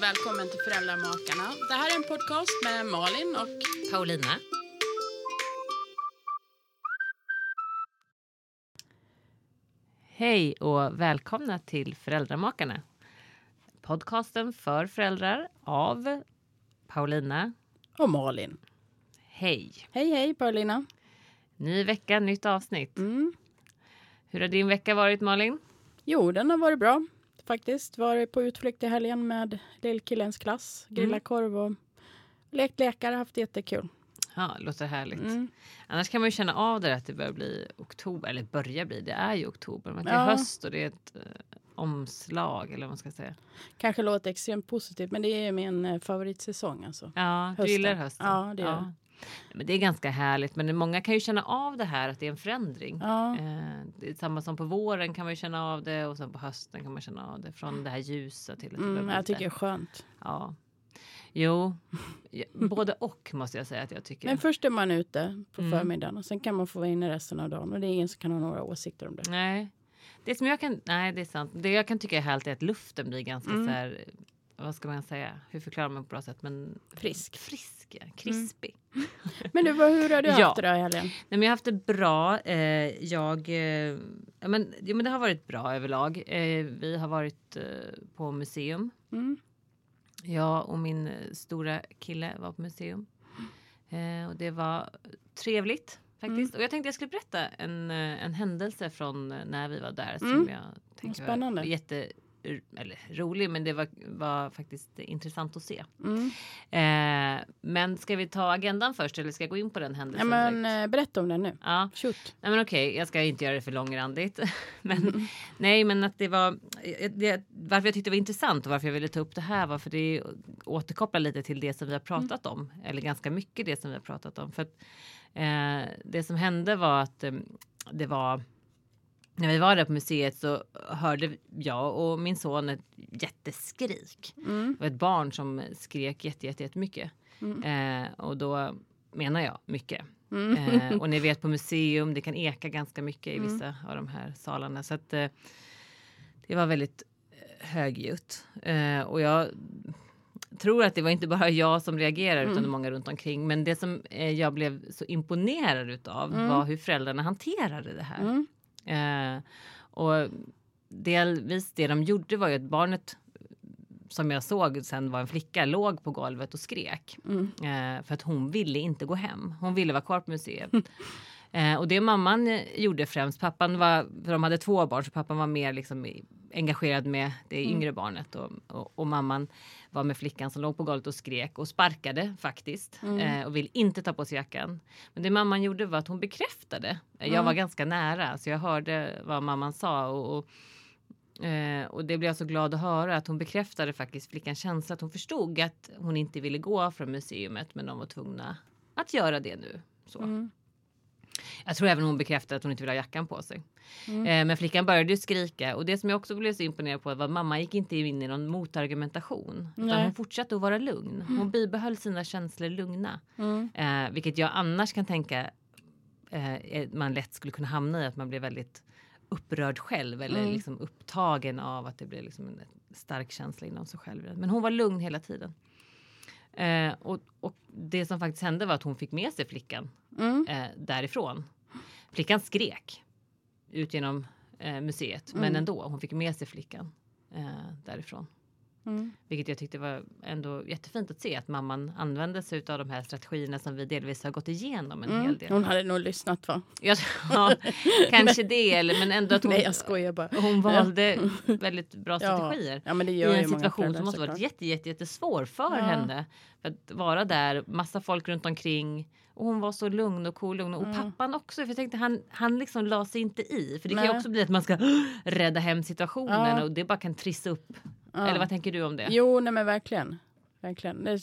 och välkommen till Föräldramakarna. Det här är en podcast med Malin och Paulina. Hej och välkomna till Föräldramakarna. Podcasten för föräldrar av Paulina. och Malin. Hej! Hej hej Paulina. Ny vecka, nytt avsnitt. Mm. Hur har din vecka varit Malin? Jo, den har varit bra faktiskt. Varit på utflykt i helgen med lillkillens klass. Grillat Mm. korv och lekt lekar. Haft jättekul. Ja, låter härligt. Mm. Annars kan man ju känna av det att det börjar bli oktober, eller börjar bli, det är ju oktober. Men det är Ja. höst och det är ett eh, omslag eller vad man ska säga. Kanske låter extremt positivt men det är min eh, favoritsäsong alltså. Ja, du Hösten. gillar hösten? Ja, det gör jag. Men det är ganska härligt, men många kan ju känna av det här att det är en förändring. Ja. Eh, det är samma som på våren kan man känna av det och sen på hösten kan man känna av det från det här ljusa till att det Mm, jag tycker det är skönt. Ja. Jo, både och måste jag säga att jag tycker. Men först är man ute på Mm. förmiddagen och sen kan man få vara inne resten av dagen. Och det är ingen som kan ha några åsikter om det. Nej, det som jag kan. Nej, det är sant. Det jag kan tycka är härligt är att luften blir ganska Mm. så här. Vad ska man säga? Hur förklarar man på ett bra sätt? Men Frisk. frisk, ja. krispig. Men du, vad- hur har du Ja. haft det då i helgen? Nej, men jag har haft det bra. Eh, jag, eh, ja, men, ja, men det har varit bra överlag. Eh, vi har varit eh, på museum. Mm. Jag och min eh, stora kille var på museum. Eh, och det var trevligt faktiskt. Och jag tänkte jag skulle berätta en, en händelse från när vi var där som Mm. jag tänkte Spännande. var jätte eller rolig, men det var, var faktiskt intressant att se. Mm. Eh, men ska vi ta agendan först eller ska jag gå in på den Ja, händelsen men, direkt? eh, berätta om den nu. Ja, Shoot. Nej men okej, jag ska inte göra det för långrandigt. men Mm. nej, men att det var det, varför jag tyckte det var intressant och varför jag ville ta upp det här var för det återkopplar lite till det som vi har pratat om eller ganska mycket det som vi har pratat om. För att, eh, det som hände var att eh, det var när vi var där på museet så hörde jag och min son ett jätteskrik. Mm. Det var ett barn som skrek jätte, jätte, jättemycket. Eh, och då menar jag mycket. Mm. Eh, och ni vet på museum, det kan eka ganska mycket i vissa av de här salarna. Så att eh, det var väldigt eh, högljutt. Eh, och jag tror att det var inte bara jag som reagerade utan Mm. många runt omkring. Men det som eh, jag blev så imponerad utav var hur föräldrarna hanterade det här. Eh, och delvis det de gjorde var ju att barnet som jag såg sen var en flicka låg på golvet och skrek. Mm. Eh, för att hon ville inte gå hem. Hon ville vara kvar på museet. eh, och det mamman gjorde främst, pappan var, för de hade två barn så pappan var mer liksom i- engagerad med det yngre barnet och, och, och mamman var med flickan som låg på golvet och skrek och sparkade faktiskt eh, och vill inte ta på sig jackan. Men det mamman gjorde var att hon bekräftade. Eh, Jag var ganska nära så jag hörde vad mamman sa och, och Eh, och det blev jag så glad att höra att hon bekräftade faktiskt flickans känsla att hon förstod att hon inte ville gå från museet men de var tvungna att göra det nu. Så. Mm. Jag tror även hon bekräftade att hon inte ville ha jackan på sig. Eh, men flickan började ju skrika och det som jag också blev så imponerad på var att mamma gick inte in i någon motargumentation. Utan hon fortsatte att vara lugn. Hon bibehöll sina känslor lugna. Mm. Eh, vilket jag annars kan tänka eh, man lätt skulle kunna hamna i att man blir väldigt upprörd själv eller Mm. liksom upptagen av att det blir liksom en stark känsla inom sig själv. Men hon var lugn hela tiden. Eh, och, och det som faktiskt hände var att hon fick med sig flickan Mm. eh, därifrån. Flickan skrek ut genom eh, museet, men Mm. ändå, hon fick med sig flickan eh, därifrån. Mm. Vilket jag tyckte var ändå jättefint att se att mamman använde sig av de här strategierna som vi delvis har gått igenom en hel Mm. del. Hon hade nog lyssnat va? Ja, ja, kanske det, eller, men ändå att hon, Nej jag skojar bara. hon valde väldigt bra strategier. Ja I en situation som måste varit jätte, jätte, jättesvår för henne. För att vara där, massa folk runt omkring. Och hon var så lugn och cool. Lugn. Och Mm. pappan också. För jag tänkte han, han liksom la sig inte i. För det kan Nej. ju också bli att man ska rädda hem situationen Ja. och det bara kan trissa upp. Ja. Eller vad tänker du om det? Jo, nej men verkligen. verkligen. Det,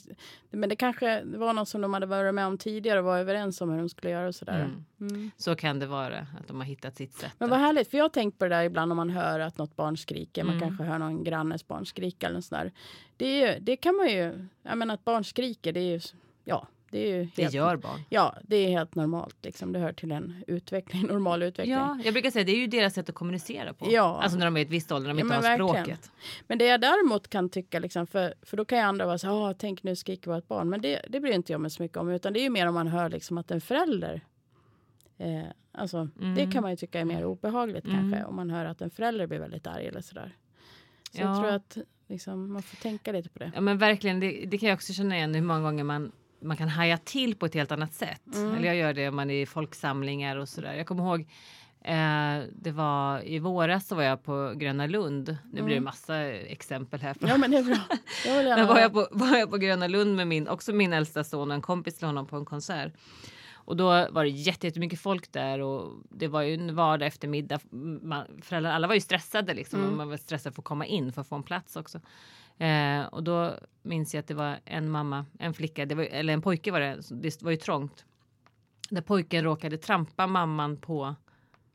men det kanske var något som de hade varit med om tidigare och var överens om hur de skulle göra och sådär. Mm. Mm. Så kan det vara, att de har hittat sitt sätt. Men vad härligt, för jag har tänkt på det där ibland om man hör att något barn skriker. Man Mm. kanske hör någon grannes barn skrika eller sådär. Det, är ju, det kan man ju, jag menar att barn skriker, det är ju, ja, det är ju helt, det gör barn. Ja, det är helt normalt liksom. Det hör till en utveckling, normal utveckling. Ja, jag brukar säga det är ju deras sätt att kommunicera på. Ja. Alltså när de är i ett visst ålder, när de Ja, inte har verkligen. språket. Men det jag däremot kan tycka, liksom, för, för då kan ju andra vara så här, "Ah, tänk nu skriker vårt barn. Men det, det bryr inte jag mig så mycket om, utan det är ju mer om man hör liksom att en förälder eh, Alltså, Det Mm. kan man ju tycka är mer obehagligt Mm. kanske, om man hör att en förälder blir väldigt arg eller sådär. Så Ja. jag tror att liksom, man får tänka lite på det. Ja men verkligen, det, det kan jag också känna igen hur många gånger man, man kan haja till på ett helt annat sätt. Mm. Eller jag gör det om man är i folksamlingar och sådär. Jag kommer ihåg eh, det var i våras så var jag på Gröna Lund. Nu blir det massa exempel här. Ja men det är bra. Jag Men var, jag på, var jag på Gröna Lund med min, också min äldsta son och en kompis till honom på en konsert. Och då var det jätte- jättemycket folk där och det var ju en vardag eftermiddag. Man, föräldrar, alla var ju stressade liksom och man var stressad för att komma in för att få en plats också. Eh, och då minns jag att det var en mamma, en flicka, var, eller en pojke var det, det var ju trångt. Där pojken råkade trampa mamman på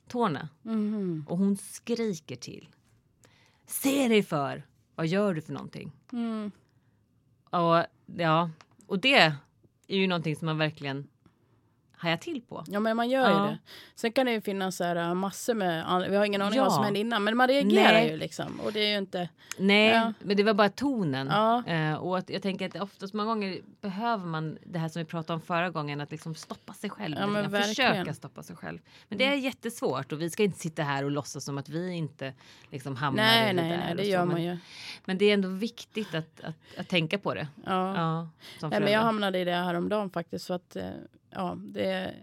tårna Mhm. och hon skriker till. Se dig för! Vad gör du för någonting? Mm. Och, ja, och det är ju någonting som man verkligen hajar till på. Ja men man gör Ja. ju det. Sen kan det ju finnas så här, äh, massor med, vi har ingen aning Ja. vad som hände innan, men man reagerar Nej. ju liksom. Och det är ju inte, Nej, Ja. men det var bara tonen. Ja. Eh, och att jag tänker att oftast många gånger behöver man det här som vi pratade om förra gången, att liksom stoppa sig själv. Ja, men verkligen. Mm. Försöka stoppa sig själv. Men det är jättesvårt och vi ska inte sitta här och låtsas som att vi inte liksom hamnar nej i det nej där nej det så. gör men, man ju. Men det är ändå viktigt att, att, att tänka på det. Ja. Ja, Nej, men jag hamnade i det häromdagen faktiskt. För att, eh, ja, det,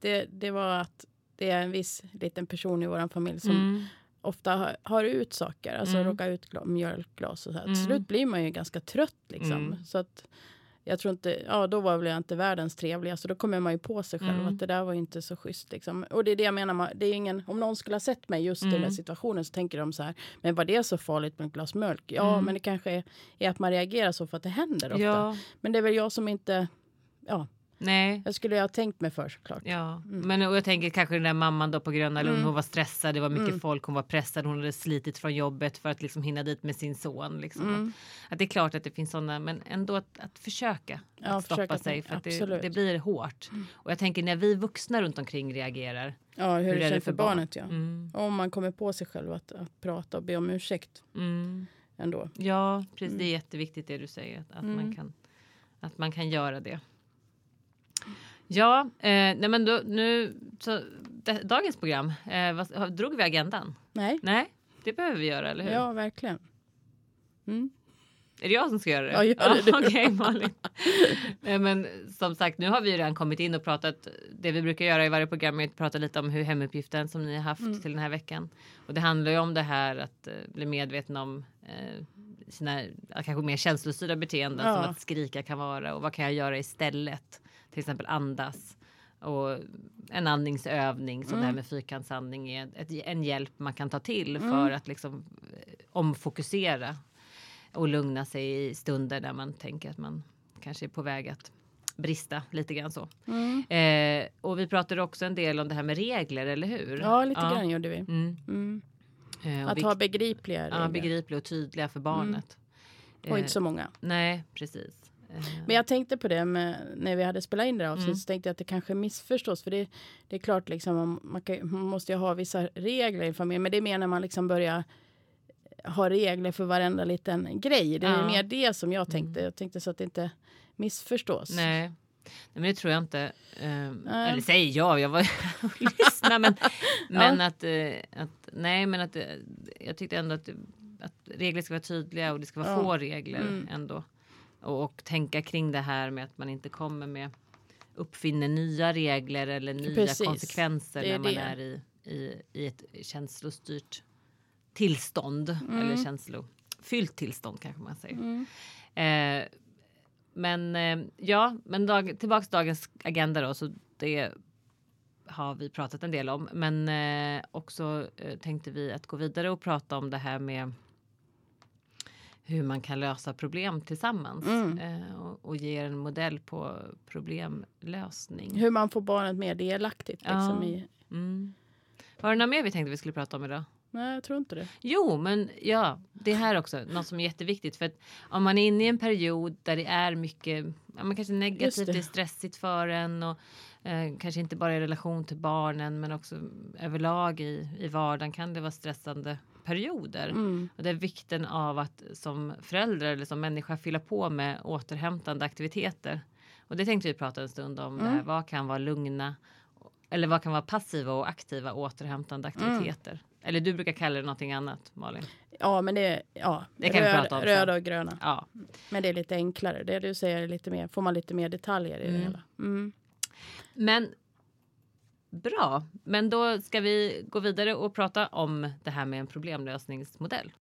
det, det var att det är en viss liten person i vår familj som Mm. ofta har, har ut saker. Alltså Mm. råkar ut gla- mjölkglas och så här. Mm. Till slut blir man ju ganska trött liksom. Mm. Så att jag tror inte, ja då var väl jag inte världens trevligaste. Då kommer man ju på sig själv Mm. att det där var inte så schysst liksom. Och det är det jag menar, man- det är ingen, om någon skulle ha sett mig just i den Mm. där situationen så tänker de så här, men var det så farligt med ett glas mjölk? Ja, Mm. men det kanske är, är att man reagerar så för att det händer ofta. Ja, Men det är väl jag som inte... Ja, nej. jag skulle ha tänkt mig för såklart. Ja, men och jag tänker kanske den där mamman då på Gröna Lund, Mm. hon var stressad, det var mycket Mm. folk, hon var pressad, hon hade slitit från jobbet för att liksom hinna dit med sin son. Liksom. Mm. Att, att det är klart att det finns sådana, men ändå att, att försöka Ja, att stoppa försöka sig för att det. Mm. det blir hårt. Och jag tänker när vi vuxna runt omkring reagerar. Ja, hur, Hur det känns för för barn? barnet ja. Mm. Om man kommer på sig själv att, att prata och be om ursäkt Mm. ändå. Ja, precis. Det är jätteviktigt det du säger, att, att, man, Mm. kan, att man kan göra det. Ja, eh, nej men då, nu, så, dagens program, eh, vad, drog vi agendan? Nej, Nej, det behöver vi göra, eller hur? ja verkligen. Mm. Är det jag som ska göra det? Ja, gör det du. Okej, Malin. Nej, men som sagt, nu har vi ju redan kommit in och pratat. Det vi brukar göra i varje program är att prata lite om hur hemuppgiften som ni har haft Mm. till den här veckan. Och det handlar ju om det här att eh, bli medveten om eh, sina ja, kanske mer känslostyrda beteenden Ja. som att skrika kan vara och vad kan jag göra istället? Till exempel andas och en andningsövning som det här med fyrkantsandning är ett, en hjälp man kan ta till för att liksom eh, omfokusera och lugna sig i stunder där man tänker att man kanske är på väg att brista lite grann så. Mm. Eh, och vi pratade också en del om det här med regler, eller hur? Ja, lite grann gjorde vi. Mm. Mm. Eh, och Att ha begripliga regler. ja, begripliga och tydliga för barnet. Och Eh, inte så många. Nej, precis. Eh, Men jag tänkte på det med, när vi hade spelat in det här avsnittet Mm. så tänkte jag att det kanske missförstås. För det, det är klart, liksom, man, kan, man måste ju ha vissa regler i familjen. Men det är mer när man liksom börjar ha regler för varenda liten grej. Det är Ja. Mm. mer det som jag tänkte. Jag tänkte så att det inte missförstås. Nej. Nej, men det tror jag inte. Eh, Nej. eller säger jag, jag var och lyssnade. Men, men att, eh, att, nej, men att eh, jag tyckte ändå att att regler ska vara tydliga och det ska vara Ja. få regler Mm. ändå. Och, och tänka kring det här med att man inte kommer med uppfinner nya regler eller nya Precis. konsekvenser när man det. är i, i, i ett känslostyrt tillstånd Mm. eller känslofyllt tillstånd kanske man säger. Eh, men eh, ja, men dag, tillbaks till dagens agenda då, så det har vi pratat en del om, men eh, också eh, tänkte vi att gå vidare och prata om det här med hur man kan lösa problem tillsammans Mm. eh, och, och ge en modell på problemlösning. Hur man får barnet mer delaktigt. Liksom, Ja. i, Mm. Var det något mer vi tänkte vi skulle prata om idag? nej, jag tror inte det. Jo, men ja, det här också något som är jätteviktigt för att om man är inne i en period där det är mycket, ja, men kanske negativt, det. det. är stressigt för en och eh, kanske inte bara i relation till barnen men också överlag i, i vardagen kan det vara stressande perioder. Mm. Och det är vikten av att som förälder eller som människa fylla på med återhämtande aktiviteter. Och det tänkte vi prata en stund om. Det här, vad kan vara lugna eller vad kan vara passiva och aktiva återhämtande aktiviteter? Eller du brukar kalla det någonting annat Malin? Ja, men det är ja, Det kan vi röd, prata om röda och gröna. Ja, Men det är lite enklare. Det du säger är lite mer, får man lite mer detaljer i det Mm. hela. Mm. men bra. Men då ska vi gå vidare och prata om det här med en problemlösningsmodell.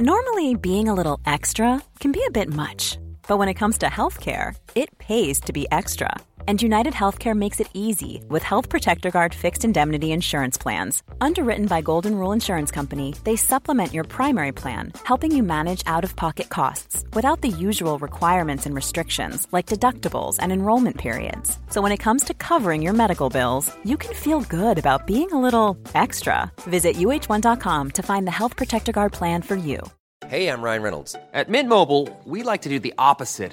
Normally, being a little extra can be a bit much, but when it comes to healthcare, it pays to be extra. And United Healthcare makes it easy with Health Protector Guard fixed indemnity insurance plans. Underwritten by Golden Rule Insurance Company, they supplement your primary plan, helping you manage out of pocket costs without the usual requirements and restrictions like deductibles and enrollment periods. So when it comes to covering your medical bills, you can feel good about being a little extra. Visit uh1.com to find the Health Protector Guard plan for you. Hey, I'm Ryan Reynolds. At Mint Mobile, we like to do the opposite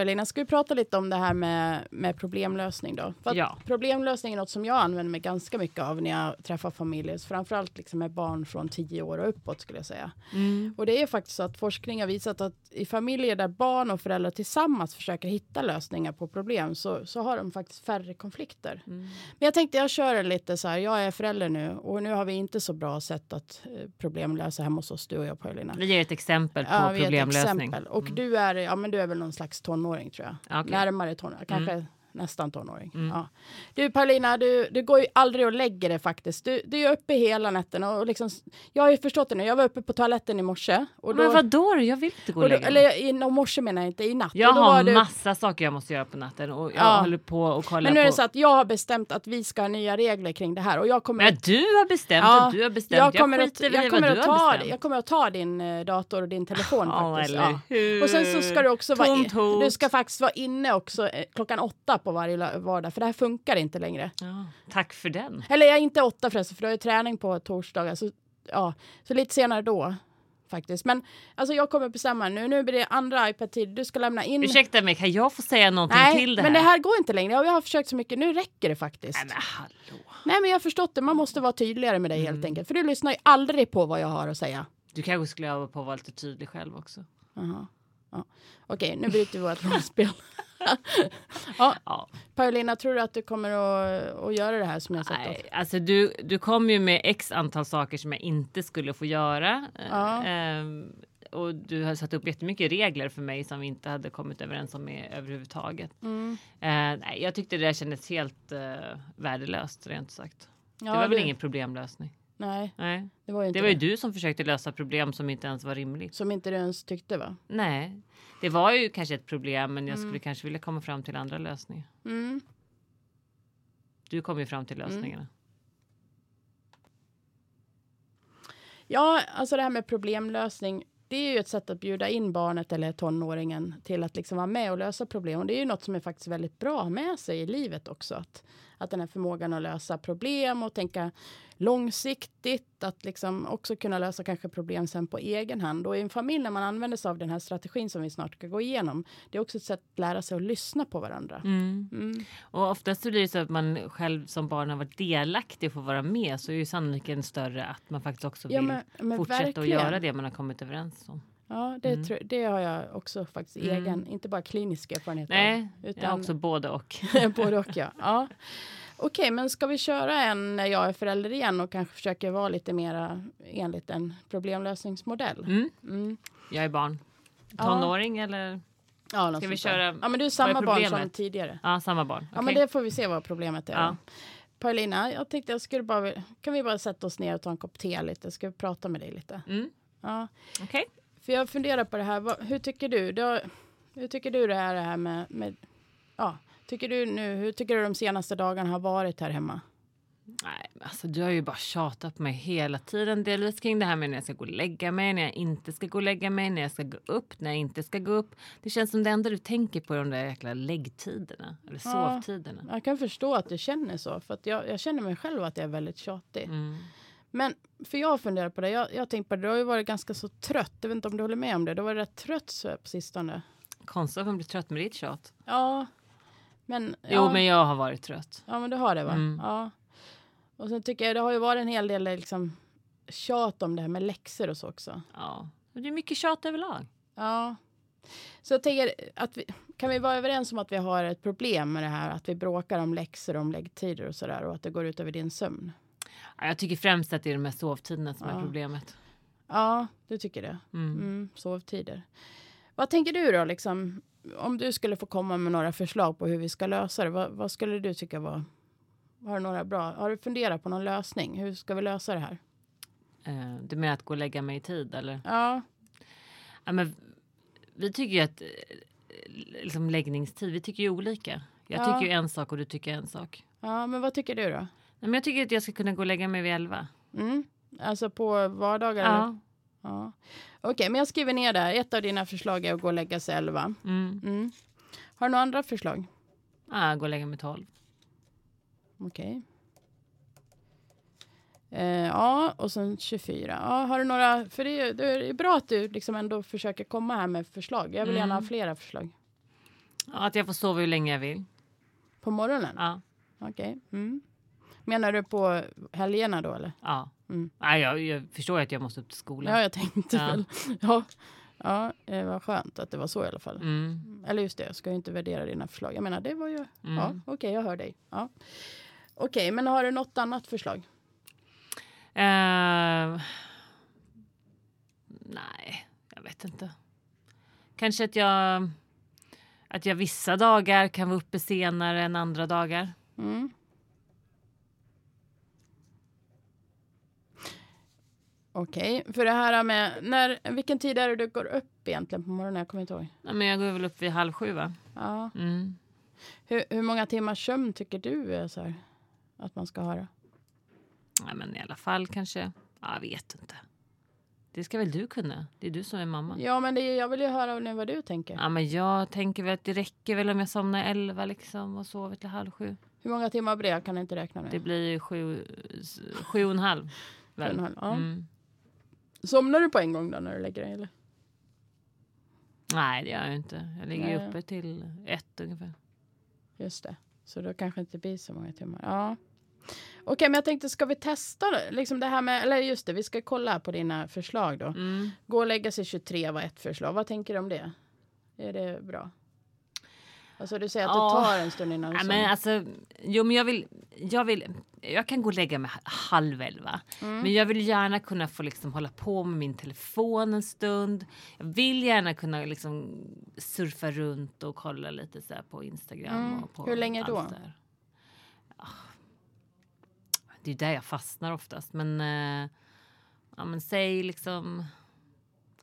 Paulina, ska vi prata lite om det här med, med problemlösning då? Ja. Problemlösning är något som jag använder mig ganska mycket av när jag träffar familjer, framförallt liksom med barn från 10 år och uppåt skulle jag säga. Och det är faktiskt så att forskning har visat att i familjer där barn och föräldrar tillsammans försöker hitta lösningar på problem så, så har de faktiskt färre konflikter. Men jag tänkte jag kör lite så här, jag är förälder nu och nu har vi inte så bra sätt att eh, problemlösa hemma hos oss, du och jag Paulina. Vi ger ett exempel på Ja, problemlösning. exempel. Och du, är, ja, men du är väl någon slags tonåring tror jag. Mm. Närmare tonåring, kanske nästan tonåring. Ja. Du Paulina, du, du går ju aldrig och lägger dig faktiskt. Du, du är uppe hela nätterna och liksom, jag har ju förstått det nu. Jag var uppe på toaletten i morse. Och då, Men vadå? Jag vill inte gå och lägga mig. eller i morse menar jag inte, i natt. Jag har du, massa saker jag måste göra på natten och jag Ja. håller på och kollar Men nu är på... det så att jag har bestämt att vi ska ha nya regler kring det här. Och jag kommer Men du har bestämt Ja, och du har bestämt. Jag kommer, att, skiter i jag, kommer att ta, jag kommer att ta din eh, dator och din telefon Ja, faktiskt. eller Ja. hur? Och sen så ska du också vara, Tomt hot. du ska faktiskt vara inne också eh, klockan åtta på varje vardag, för det här funkar inte längre. Ja, tack för den. Eller jag är inte åtta förresten, för du har ju träning på torsdagar, så, ja, så lite senare då faktiskt. Men alltså jag kommer bestämma nu, nu blir det andra iPad-tid, du ska lämna in. Ursäkta mig, kan jag få säga någonting Nej, till det här? men det här går inte längre. Jag har försökt så mycket, nu räcker det faktiskt. Nej men hallå. Nej, men jag har förstått det, man måste vara tydligare med dig Mm. helt enkelt. För du lyssnar ju aldrig på vad jag har att säga. Du kanske skulle öva på att vara lite tydlig själv också. Jaha. Ja. Okej, nu bryter vi vårt rollspel. Ja. Ja. Paulina, tror du att du kommer att, att göra det här som jag sett Nej, alltså du, du kom ju med x antal saker som jag inte skulle få göra. Ja. Ehm, och du har satt upp jättemycket regler för mig som vi inte hade kommit överens om med överhuvudtaget. Mm. Eh, nej, jag tyckte det där kändes helt uh, värdelöst rent sagt. Ja, det var väl du- ingen problemlösning. Nej, Nej. det var ju inte Det var ju du som försökte lösa problem som inte ens var rimligt. Som inte du ens tyckte va? Nej, det var ju kanske ett problem, men jag skulle kanske vilja komma fram till andra lösningar. Mm. Du kom ju fram till lösningarna. Ja, alltså det här med problemlösning. Det är ju ett sätt att bjuda in barnet eller tonåringen till att liksom vara med och lösa problem. Och det är ju något som är faktiskt väldigt bra att ha med sig i livet också. Att, att den här förmågan att lösa problem och tänka långsiktigt. Att liksom också kunna lösa kanske problem sen på egen hand. Och i en familj när man använder sig av den här strategin som vi snart ska gå igenom. Det är också ett sätt att lära sig att lyssna på varandra. Mm. Mm. Och oftast blir det så att man själv som barn har varit delaktig och får vara med så är ju sannolikheten större att man faktiskt också vill Ja, men, men fortsätta verkligen. att göra det man har kommit överens om. Ja, det, Mm. det har jag också faktiskt Mm. egen, inte bara klinisk erfarenhet Nej, av. jag Utan har också både och. både och ja. ja. Okej, men ska vi köra en när jag är förälder igen och kanske försöker vara lite mera enligt en problemlösningsmodell? Mm. Mm. Jag är barn. Tonåring eller? Ja, Ska vi köra- Ja, men du är vad är samma barn som tidigare. Ja, samma barn. Ja, men det får vi se vad problemet är. Ja. Paulina, jag tänkte jag skulle bara, kan vi bara sätta oss ner och ta en kopp te lite? Jag ska prata med dig lite. Mm. Ja. Okej. För jag funderar på det här, vad, hur tycker du? Hur tycker du det är det här med, med ja, tycker du nu, hur tycker du de senaste dagarna har varit här hemma? Nej, alltså du har ju bara tjatat på mig hela tiden delvis kring det här med när jag ska gå och lägga mig, när jag inte ska gå och lägga mig, när jag ska gå upp, när jag inte ska gå upp. Det känns som det enda du tänker på är de där jäkla läggtiderna eller Ja. sovtiderna. Jag kan förstå att du känner så, för att jag, jag känner mig själv att jag är väldigt tjatig. Mm. Men för jag funderar på det, jag, jag tänkte på det, du har ju varit ganska så trött, jag vet inte om du håller med om det, du har varit rätt trött på sistone. Konstigt att man blir trött med ditt tjat. Ja, men... Jo, ja, men jag har varit trött. Ja, men du har det va? Mm. Ja. Och sen tycker jag det har ju varit en hel del liksom tjat om det här med läxor och så också. Ja, det är mycket tjat överlag. Ja. Så jag tänker att vi, kan vi vara överens om att vi har ett problem med det här att vi bråkar om läxor om läggtider och sådär och att det går ut över din sömn? Ja, jag tycker främst att det är de här sovtiderna som Ja. är problemet. Ja, du tycker det. Mm. Mm, sovtider. Vad tänker du då liksom? Om du skulle få komma med några förslag på hur vi ska lösa det, vad, vad skulle du tycka var... Har du några bra? Har du funderat på någon lösning? Hur ska vi lösa det här? Eh, du menar att gå och lägga mig i tid eller? Ja, Ja, men vi tycker ju att eh, liksom läggningstid, vi tycker ju olika. Jag Ja. tycker ju en sak och du tycker en sak. ja, men vad tycker du då? Nej, men jag tycker att jag ska kunna gå och lägga mig vid elva. Mm? Alltså på vardagar? eller? Ja. Ja. Okej, men jag skriver ner där. Ett av dina förslag är att gå och lägga sig elva. Mm. Mm. Har du några andra förslag? Ja, gå och lägga mig tolv. Okej. Eh, ja, och sen 24. Ja, har du några? För det är, det är bra att du liksom ändå försöker komma här med förslag. Jag vill gärna ha Mm. flera förslag. Ja, att jag får sova hur länge jag vill. På morgonen? Ja. Okej. Mm. Menar du på helgerna då eller? Ja. Mm. Ja, jag, jag förstår att jag måste upp till skolan. Ja, jag tänkte Ja. väl. Ja, ja eh, vad skönt att det var så i alla fall. Mm. Eller just det, jag ska ju inte värdera dina förslag. Jag menar, det var ju... Mm. Ja, okej, jag hör dig. Ja. Okej, men har du något annat förslag? Eh, nej, jag vet inte. Kanske att jag att jag vissa dagar kan vara uppe senare än andra dagar. Mm. Okej, för det här med... När, vilken tid är det du går upp egentligen på morgonen? Jag kommer inte ihåg. Nej, men jag går väl upp vid halv sju va? Ja. Mm. Hur, hur många timmars sömn tycker du är så här, att man ska ha? Nej, men i alla fall kanske. Ja, jag vet inte. Det ska väl du kunna? Det är du som är mamma. Ja. Ja, men det, jag vill ju höra nu vad du tänker. men jag tänker väl att det räcker väl om jag somnar elva liksom och sover till halv sju. Hur många timmar blir det? Jag kan inte räkna Det nu. blir ju sju, sju och en halv. Sju och en Väl? halv, ja. Mm. Somnar du på en gång då när du lägger dig? Eller? Nej, det gör jag inte. Jag ligger Nej. uppe till ett ungefär. Just det. Så då kanske inte blir så många timmar. Ja. Okej, men jag tänkte, ska vi testa liksom det här med, eller just det, vi ska kolla på dina förslag då. Mm. Gå och lägga sig 23 var ett förslag. Vad tänker du om det? Är det bra? Alltså du säger att Ja. det tar en stund innan du Ja, men alltså, jo, men jag vill, jag vill, jag kan gå och lägga mig halv elva. Mm. Men jag vill gärna kunna få liksom hålla på med min telefon en stund. Jag vill gärna kunna liksom surfa runt och kolla lite så på Instagram. Mm. Och på Hur länge då? där. Ja. Det är där jag fastnar oftast. Men, eh, ja, men säg liksom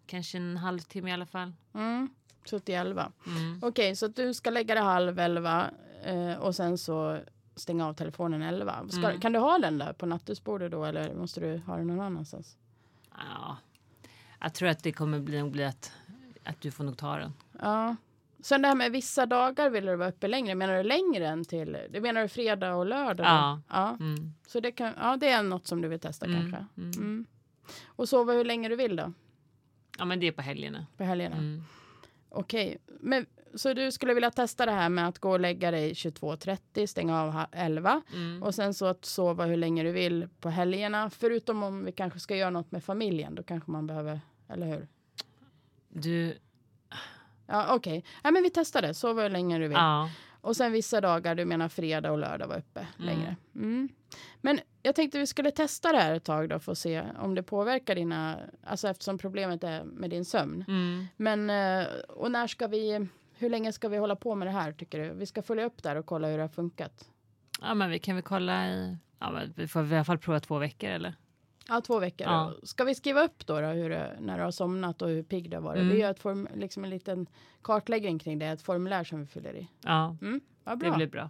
kanske en halvtimme i alla fall. Mm. Så till elva. Mm. Okej, så att du ska lägga dig halv elva eh, och sen så stänga av telefonen elva. Ska, Mm. Kan du ha den där på nattduksbordet då eller måste du ha den någon annanstans? Ja, jag tror att det kommer bli, bli att, att du får nog ta den. Ja. Sen det här med vissa dagar vill du vara uppe längre. Menar du längre än till? Det menar du fredag och lördag? Ja. ja. Mm. Så det, kan, ja, det är något som du vill testa Mm, kanske. mm. Mm. Och sova hur länge du vill då? Ja, men det är på helgerna. På helgerna? Mm. Okej. Men, så du skulle vilja testa det här med att gå och lägga dig 22.30, stänga av ha- 11 Mm. och sen så att sova hur länge du vill på helgerna. Förutom om vi kanske ska göra något med familjen, då kanske man behöver, eller hur? Du, Ja, okej. Ja, men vi testar det. Sova hur länge du vill. ja. Och sen vissa dagar, du menar fredag och lördag var uppe längre. Mm. Men jag tänkte vi skulle testa det här ett tag då för att se om det påverkar dina, alltså eftersom problemet är med din sömn. Mm. Men, eh, och när ska vi, hur länge ska vi hålla på med det här tycker du? Vi ska följa upp där och kolla hur det har funkat. ja, men vi kan väl kolla i... Ja, men vi får i alla fall prova två veckor eller? Ja, två veckor. Ja. Ska vi skriva upp då, då hur det, när du har somnat och hur pigg du har varit? Mm. Vi gör ett form, liksom en liten kartläggning kring det, ett formulär som vi fyller i. Ja, Mm, vad det bra. blir bra.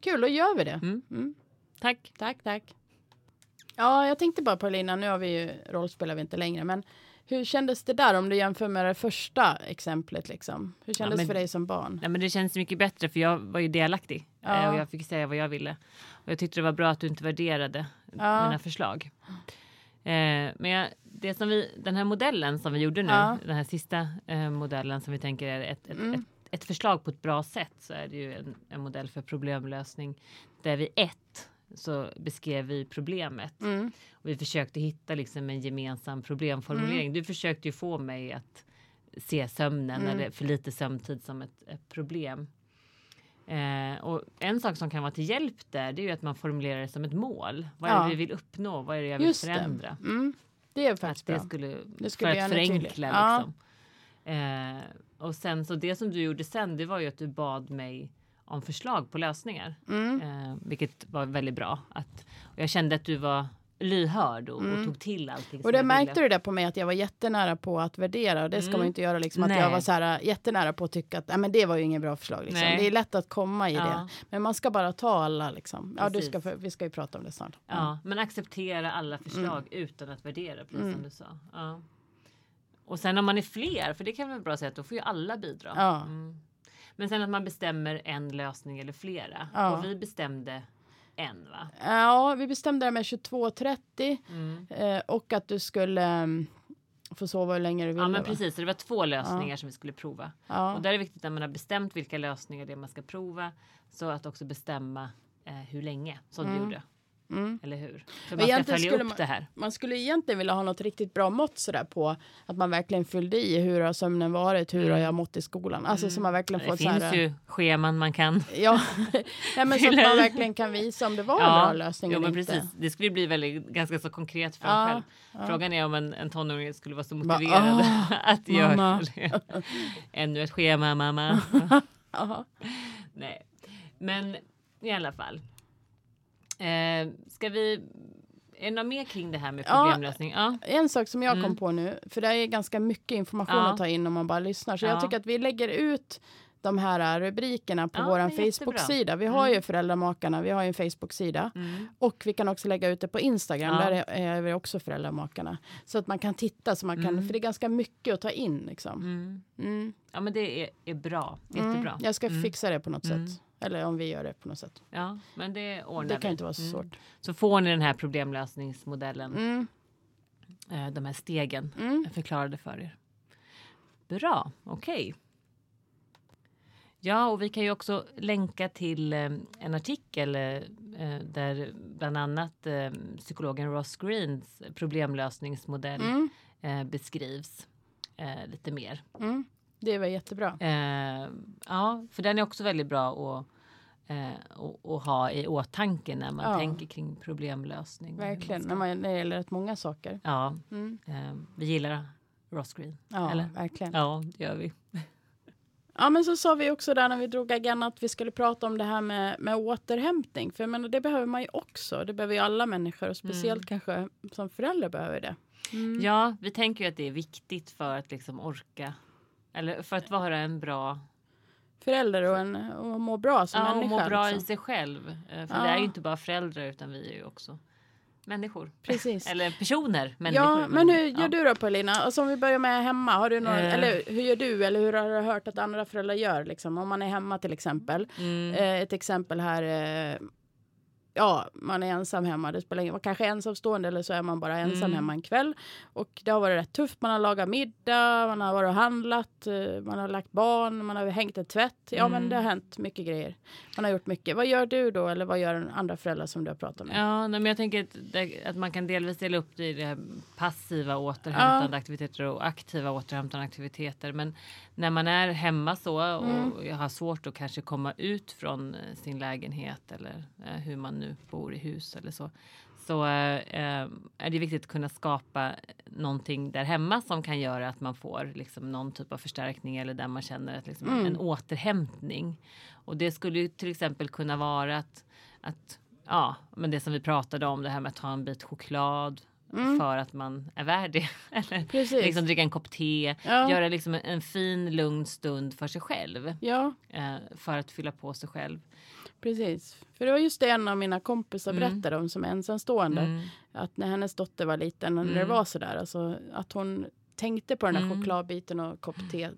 Kul, då gör vi det. Mm. Tack. Tack, tack. Ja, jag tänkte bara på Lina, nu har vi ju, rollspelar vi inte längre, men hur kändes det där om du jämför med det första exemplet liksom? Hur kändes men- för dig som barn? Ja, men det känns mycket bättre för jag var ju delaktig Ja. eh, och jag fick säga vad jag ville. Och jag tyckte det var bra att du inte värderade Ja. mina förslag. Eh, men jag, det som vi, den här modellen som vi gjorde nu, Ja. den här sista eh, modellen som vi tänker är ett, ett, Mm. ett, ett förslag på ett bra sätt så är det ju en, en modell för problemlösning där vi ett så beskrev vi problemet Mm. och vi försökte hitta liksom en gemensam problemformulering. Du försökte ju få mig att se sömnen Mm. eller för lite sömntid som ett, ett problem. Eh, och en sak som kan vara till hjälp där, det är ju att man formulerar det som ett mål. Vad är Ja. det vi vill uppnå? Vad är det jag vill Just förändra? det. Mm. Det är Att faktiskt det bra. skulle, Det skulle för att förenkla. Ja. liksom. Eh, och sen så det som du gjorde sen, det var ju att du bad mig om förslag på lösningar. Mm. Eh, vilket var väldigt bra. Att, jag kände att du var lyhörd och, Mm. och tog till allting. Och det märkte ville. du där på mig att jag var jättenära på att värdera och det ska Mm. man inte göra liksom att Nej. jag var så här jättenära på att tycka att nej, men det var ju inget bra förslag liksom. Det är lätt att komma i Ja. det. Men man ska bara ta alla liksom. Ja, du ska, vi ska ju prata om det snart. Ja, men acceptera alla förslag Mm. utan att värdera, precis som du sa. Ja. Och sen om man är fler, för det kan vara bra sätt, då får ju alla bidra. Ja. Mm. Men sen att man bestämmer en lösning eller flera. Ja. Och vi bestämde en va? Ja, vi bestämde det med 22.30 Mm. eh, och att du skulle mm, få sova hur länge du ville. Ja men va? precis, så det var två lösningar som vi skulle prova. Ja. Och där är det viktigt när man har bestämt vilka lösningar det är man ska prova. Så att också bestämma eh, hur länge som du gjorde. Mm. Eller hur? För man ska följa skulle upp man- det här. Man skulle egentligen vilja ha något riktigt bra mått sådär på att man verkligen fyllde i hur har sömnen varit, hur har jag mått i skolan. Alltså så man verkligen Mm. Det får så finns här, ju scheman man kan Ja, Nej, men så att man verkligen kan visa om det var en bra lösning eller men inte. precis. Det skulle bli väldigt, ganska så konkret för en Ja, själv. Frågan är om en, en tonåring skulle vara så motiverad "Åh, att göra mamma." det. Ännu ett schema mamma. Ja. Nej, men i alla fall. Eh, ska vi, är det något mer kring det här med Ja. problemlösning? Ja. En sak som jag kom Mm. på nu, för det är ganska mycket information Ja. att ta in om man bara lyssnar. Så Ja. jag tycker att vi lägger ut de här rubrikerna på Ja, vår. Facebook-sida. Vi har ju Mm. Föräldramakarna, vi har ju en Facebook-sida. Mm. Och vi kan också lägga ut det på Instagram, Ja. där är- vi också Föräldramakarna. Så att man kan titta, så man kan, Mm. för det är ganska mycket att ta in. Liksom. Mm. Mm. Ja, men det är, är bra. Mm. Jättebra. Jag ska fixa det på något sätt. Eller om vi gör det på något sätt. Ja, men det ordnar Det vi. kan inte vara så Mm. svårt. Så får ni den här problemlösningsmodellen, Mm. eh, de här stegen Mm. förklarade för er. Bra, okej. Ja, och vi kan ju också länka till eh, en artikel eh, där bland annat psykologen Ross Greens problemlösningsmodell Mm. beskrivs lite mer. Mm. Det var jättebra. Ja, för den är också väldigt bra att eh, och, och ha i åtanke när man Ja. tänker kring problemlösning. Verkligen. När, man, när det gäller rätt många saker. Ja, Mm. eh, vi gillar Ross Green. Ja, Eller? verkligen. Ja, det gör vi. Ja, men så sa vi också där när vi drog agendan att vi skulle prata om det här med, med återhämtning. För jag menar, det behöver man ju också. Det behöver ju alla människor och speciellt kanske som förälder behöver det. Ja, vi tänker ju att det är viktigt för att liksom orka eller för att vara en bra Förälder och, en, och må bra som ja, och människa. må bra i liksom. sig själv. Eh, För Ja. vi är ju inte bara föräldrar utan vi är ju också människor. Precis. Eller personer. Människor, Ja, men hur gör ja. du då Paulina? Alltså om vi börjar med hemma. Har du några, Eh. Eller hur gör du? Eller hur har du hört att andra föräldrar gör? Liksom? Om man är hemma till exempel. Mm. Eh, ett exempel här. Eh, ja, man är ensam hemma. Det spelar ingen, kanske är ensamstående eller så är man bara ensam Mm. hemma en kväll. Och det har varit rätt tufft. Man har lagat middag, man har varit och handlat, eh, man har lagt barn, man har hängt en tvätt. Ja, men Mm. det har hänt mycket grejer. Man har gjort mycket. Vad gör du då? Eller vad gör andra föräldrar som du har pratat med? Ja, men jag tänker att, man kan delvis dela upp det i det passiva återhämtande aktiviteter och aktiva återhämtande aktiviteter. Men när man är hemma så och Mm. har svårt att kanske komma ut från eh, sin lägenhet eller eh, hur man nu bor i hus eller så. Så eh, eh, är det viktigt att kunna skapa någonting där hemma som kan göra att man får liksom någon typ av förstärkning eller där man känner att liksom, Mm. en återhämtning. Och det skulle ju till exempel kunna vara att, att ja, men det som vi pratade om, det här med att ta en bit choklad för att man är värd det. Eller Mm. Precis. liksom dricka en kopp te, Ja. göra liksom en, en fin lugn stund för sig själv. Ja, Eh, för att fylla på sig själv. Precis. För det var just det en av mina kompisar Mm. berättade om som ensamstående. Att när hennes dotter var liten, när det Mm. var sådär, alltså, att hon tänkte på den där Mm. chokladbiten och kopp te,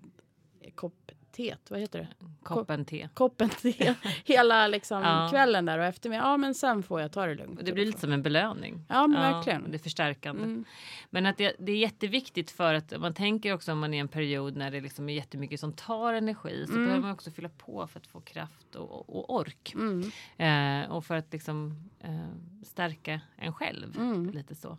kopp te, vad heter det? Koppen te. Koppen te hela liksom, Ja. kvällen där och eftermiddagen. Ja, men sen får jag ta det lugnt. Och det blir lite som en belöning. Ja, men verkligen. och Det är förstärkande. Mm. Men att det, det är jätteviktigt för att man tänker också om man är i en period när det liksom är jättemycket som tar energi så Mm. behöver man också fylla på för att få kraft och, och, och ork. Mm. Eh, och för att liksom eh, stärka en själv. Mm. Lite så.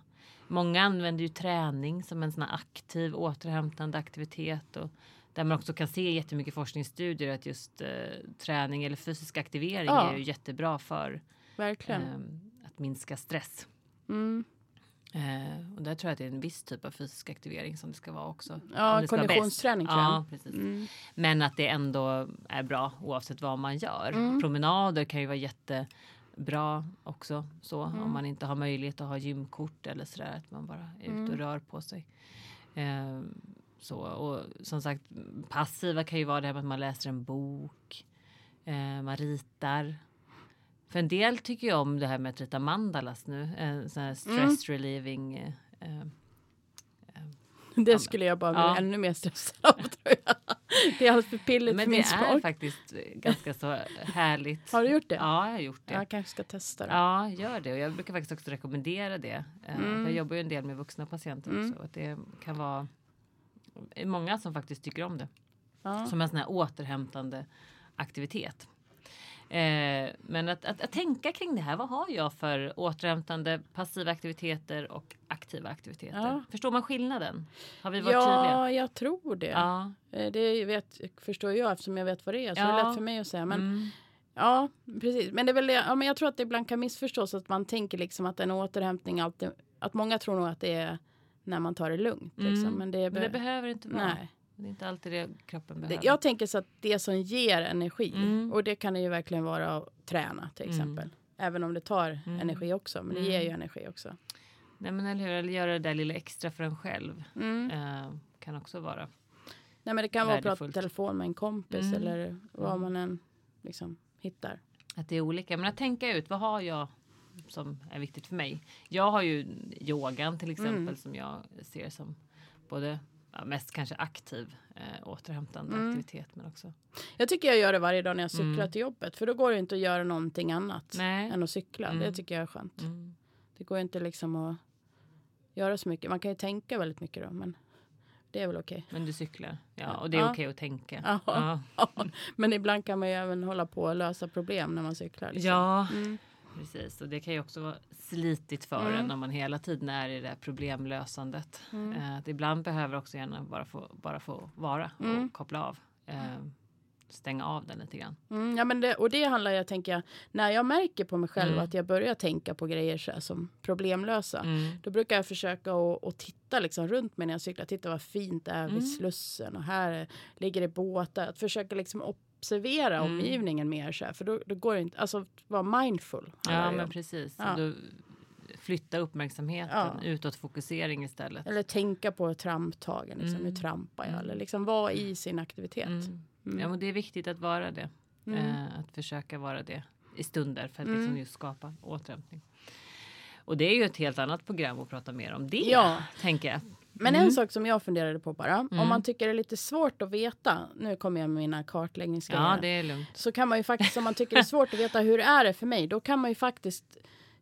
Många använder ju träning som en sån aktiv återhämtande aktivitet. Och där man också kan se jättemycket forskningsstudier att just eh, träning eller fysisk aktivering Ja. är ju jättebra för eh, att minska stress. Mm. Eh, och där tror jag att det är en viss typ av fysisk aktivering som det ska vara också. Ja, konditionsträning. Ja, precis. Mm. Men att det ändå är bra oavsett vad man gör. Mm. Promenader kan ju vara jättebra också så Mm. om man inte har möjlighet att ha gymkort eller sådär att man bara är ute Mm. och rör på sig. Eh, så och som sagt passiva kan ju vara det här med att man läser en bok, eh, man ritar. För en del tycker ju om det här med att rita mandalas nu, en sån här stress relieving eh, eh, Det skulle jag bara bli Ja. ännu mer stressad av tror jag. Det är alldeles för pilligt Men för det min är smak. faktiskt ganska så härligt. Har du gjort det? Ja, jag har gjort det. Jag kanske ska testa det. Ja, gör det. Och jag brukar faktiskt också rekommendera det. Eh, Mm. Jag jobbar ju en del med vuxna patienter också. Att det kan vara det är många som faktiskt tycker om det. Ja. Som en sån här återhämtande aktivitet. Eh, men att, att, att tänka kring det här. Vad har jag för återhämtande passiva aktiviteter och aktiva aktiviteter? Ja. Förstår man skillnaden? Har vi varit Ja, tydliga? jag tror det. Ja. Eh, Det vet, förstår jag eftersom jag vet vad det är. Så det är Ja. lätt för mig att säga. Men, Mm. Ja, precis. Men, det är väl ja, men jag tror att det ibland kan missförstås att man tänker liksom att en återhämtning alltid... Att många tror nog att det är när man tar det lugnt. Liksom. Mm. Men det, Men det behöver inte vara. Nej. Det är inte alltid det kroppen behöver. jag tänker så att det som ger energi, Mm. och det kan det ju verkligen vara att träna till Mm. exempel. Även om det tar Mm. energi också, men det Mm. ger ju energi också. Nej, men eller hur? Eller göra det där lilla extra för en själv. Mm. Eh, kan också vara. Nej, men det kan vara att prata Värdefullt. telefon med en kompis Mm. eller vad Mm. man än liksom hittar. Att det är olika. Men att tänka ut vad har jag som är viktigt för mig. Jag har ju yogan till exempel Mm. som jag ser som både ja, mest kanske aktiv eh, återhämtande Mm. aktivitet men också. Jag tycker jag gör det varje dag när jag cyklar Mm. till jobbet. För då går det inte att göra någonting annat Nej. än att cykla. Mm. Det tycker jag är skönt. Mm. Det går inte liksom att göra så mycket. Man kan ju tänka väldigt mycket då, men det är väl okej. Men du cyklar. Ja, och det är Ja. okej att tänka. Ja. Ja. Ja, men ibland kan man ju även hålla på och lösa problem när man cyklar. Liksom. Ja. Mm. Precis, och det kan ju också vara slitigt för Mm. en när man hela tiden är i det här problemlösandet. Mm. Eh, att ibland behöver också gärna bara få, bara få vara Mm. och koppla av. Eh, stänga av den lite grann. Mm, ja, men det, och det handlar jag tänker jag, när jag märker på mig själv Mm. att jag börjar tänka på grejer så som problemlösa. Mm. Då brukar jag försöka att titta liksom runt mig när jag cyklar. Titta vad fint det är vid Mm. Slussen och här är- ligger det båtar. Att försöka liksom observera Mm. omgivningen mer så här. För då, då går det inte, alltså vara mindful. Ja men om. precis. Ja. Du, flytta uppmärksamheten Ja. utåt fokusering istället. Eller tänka på tramptagen, liksom, Mm. nu trampar jag. Mm. Eller liksom vara i sin aktivitet. Mm. Mm. Ja men det är viktigt att vara det. Mm. Eh, att försöka vara det i stunder för att liksom just skapa återhämtning. Och det är ju ett helt annat program att prata mer om det. Ja. Tänker jag. Men Mm. en sak som jag funderade på bara. Om Mm. man tycker det är lite svårt att veta. Nu kommer jag med mina kartläggningsgrejer. Ja det är lugnt. så kan man ju faktiskt, om man tycker det är svårt att veta hur är det för mig, då kan man ju faktiskt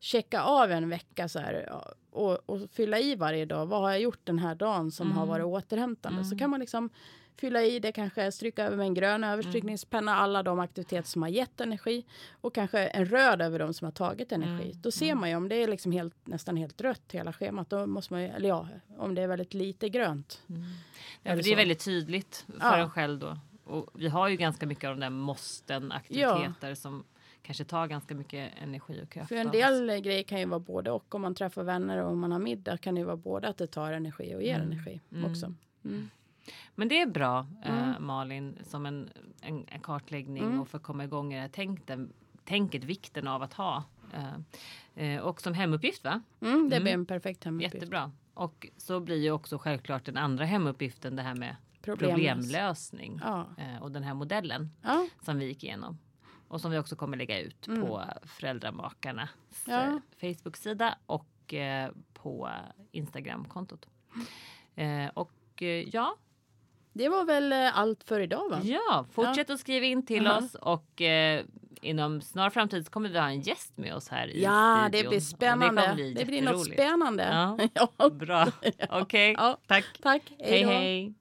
checka av en vecka så här och, och fylla i varje dag. Vad har jag gjort den här dagen som har Mm. varit återhämtande? Så kan man liksom fylla i det, kanske stryka över med en grön överstrykningspenna alla de aktiviteter som har gett energi och kanske en röd över de som har tagit energi. Mm. Då ser Mm. man ju om det är liksom helt, nästan helt rött hela schemat, då måste man ju, eller ja, om det är väldigt lite grönt. Ja, Eller för det är väldigt tydligt för Ja. en själv då. Och vi har ju ganska mycket av de där måsten aktiviteter som kanske tar ganska mycket energi och kraft. För en del eh, grejer kan ju vara både och. Om man träffar vänner och om man har middag kan det ju vara både att det tar energi och ger Mm. energi Mm. också. Mm. Men det är bra eh, Mm. Malin som en, en, en kartläggning Mm. och för att komma igång i det här tänken, tänket, vikten av att ha. Eh, eh, och som hemuppgift va? Mm, det Mm. blir en perfekt hemuppgift. Jättebra. Och så blir ju också självklart den andra hemuppgiften det här med Problemlös. problemlösning. Ja. Eh, och den här modellen Ja. som vi gick igenom. Och som vi också kommer lägga ut Mm. på Föräldramakarnas Ja. eh, Facebook-sida och eh, på Instagram-kontot. Eh, och eh, ja, Det var väl eh, allt för idag va? ja, fortsätt att skriva in till Aha. oss och eh, inom snar framtid kommer vi ha en gäst med oss här i Ja, det studion. blir Och spännande. Det, Det, bli blir något spännande. Ja. Ja. Bra, okej. Ja. Tack. Tack. Hej då. hej.